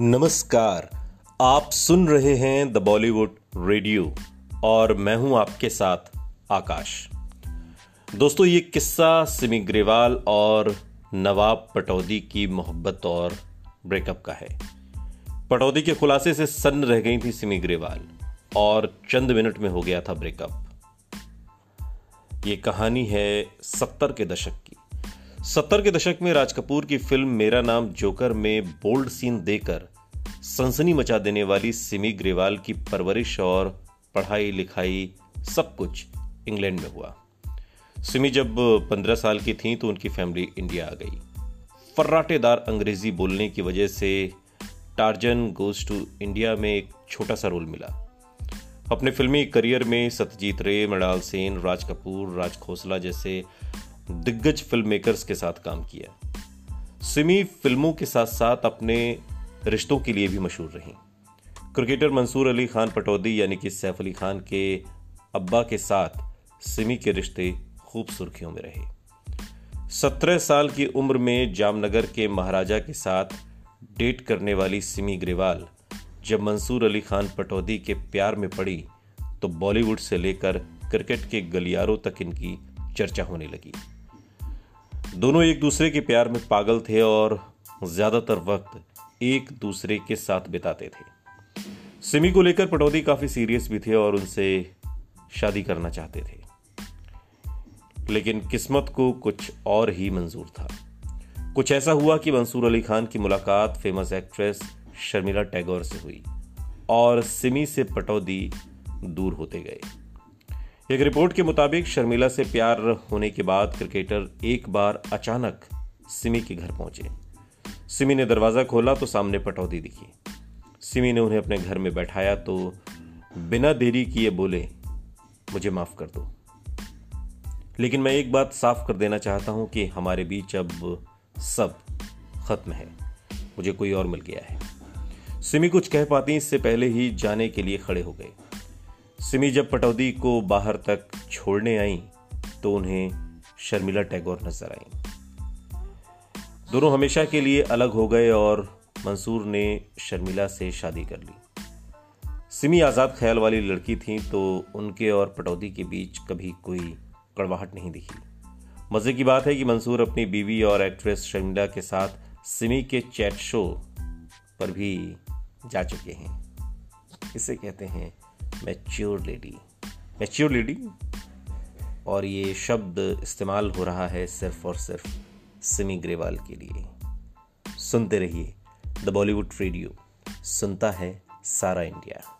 नमस्कार। आप सुन रहे हैं द बॉलीवुड रेडियो और मैं हूँ आपके साथ आकाश। दोस्तों, ये किस्सा सिमी ग्रेवाल और नवाब पटौदी की मोहब्बत और ब्रेकअप का है। पटौदी के खुलासे से सन्न रह गई थी सिमी ग्रेवाल और चंद मिनट में हो गया था ब्रेकअप ये कहानी है सत्तर के दशक की। सत्तर के दशक में राज कपूर की फ़िल्म मेरा नाम जोकर में बोल्ड सीन देकर सनसनी मचा देने वाली सिमी ग्रेवाल की परवरिश और पढ़ाई लिखाई सब कुछ इंग्लैंड में हुआ। सिमी जब पंद्रह साल की थी तो उनकी फैमिली इंडिया आ गई। फर्राटेदार अंग्रेज़ी बोलने की वजह से टार्जन गोज टू इंडिया में एक छोटा सा रोल मिला। अपने फिल्मी करियर में सत्यजीत रे, मृणाल सेन, राज कपूर, राज खोसला जैसे दिग्गज फ़िल्म मेकर्स के साथ काम किया। सिमी फ़िल्मों के साथ साथ अपने रिश्तों के लिए भी मशहूर रही। क्रिकेटर मंसूर अली खान पटौदी यानी कि सैफ अली खान के अब्बा के साथ सिमी के रिश्ते खूब सुर्खियों में रहे। सत्रह साल की उम्र में जामनगर के महाराजा के साथ डेट करने वाली सिमी ग्रेवाल जब मंसूर अली खान पटौदी के प्यार में पड़ी तो बॉलीवुड से लेकर क्रिकेट के गलियारों तक इनकी चर्चा होने लगी। दोनों एक दूसरे के प्यार में पागल थे और ज़्यादातर वक्त एक दूसरे के साथ बिताते थे। सिमी को लेकर पटौदी काफ़ी सीरियस भी थे और उनसे शादी करना चाहते थे। लेकिन किस्मत को कुछ और ही मंजूर था। कुछ ऐसा हुआ कि मंसूर अली खान की मुलाकात फ़ेमस एक्ट्रेस शर्मिला टैगोर से हुई और सिमी से पटौदी दूर होते गए। एक रिपोर्ट के मुताबिक शर्मिला से प्यार होने के बाद क्रिकेटर एक बार अचानक सिमी के घर पहुँचे। सिमी ने दरवाज़ा खोला तो सामने पटौदी दिखी। सिमी ने उन्हें अपने घर में बैठाया तो बिना देरी किए बोले, मुझे माफ़ कर दो। लेकिन मैं एक बात साफ़ कर देना चाहता हूँ कि हमारे बीच अब सब खत्म है। मुझे कोई और मिल गया है। सिमी कुछ कह पाती, इससे पहले ही जाने के लिए खड़े हो गए। सिमी जब पटौदी को बाहर तक छोड़ने आई तो उन्हें शर्मिला टैगोर नज़र आई। दोनों हमेशा के लिए अलग हो गए और मंसूर ने शर्मिला से शादी कर ली। सिमी आज़ाद ख्याल वाली लड़की थी तो उनके और पटौदी के बीच कभी कोई कड़वाहट नहीं दिखी। मज़े की बात है कि मंसूर अपनी बीवी और एक्ट्रेस शर्मिला के साथ सिमी के चैट शो पर भी जा चुके हैं। इसे कहते हैं मैच्योर लेडी। Mature lady? और ये शब्द इस्तेमाल हो रहा है सिर्फ़ और सिर्फ़ सिमी ग्रेवाल के लिए। सुनते रहिए द बॉलीवुड रेडियो। सुनता है सारा इंडिया।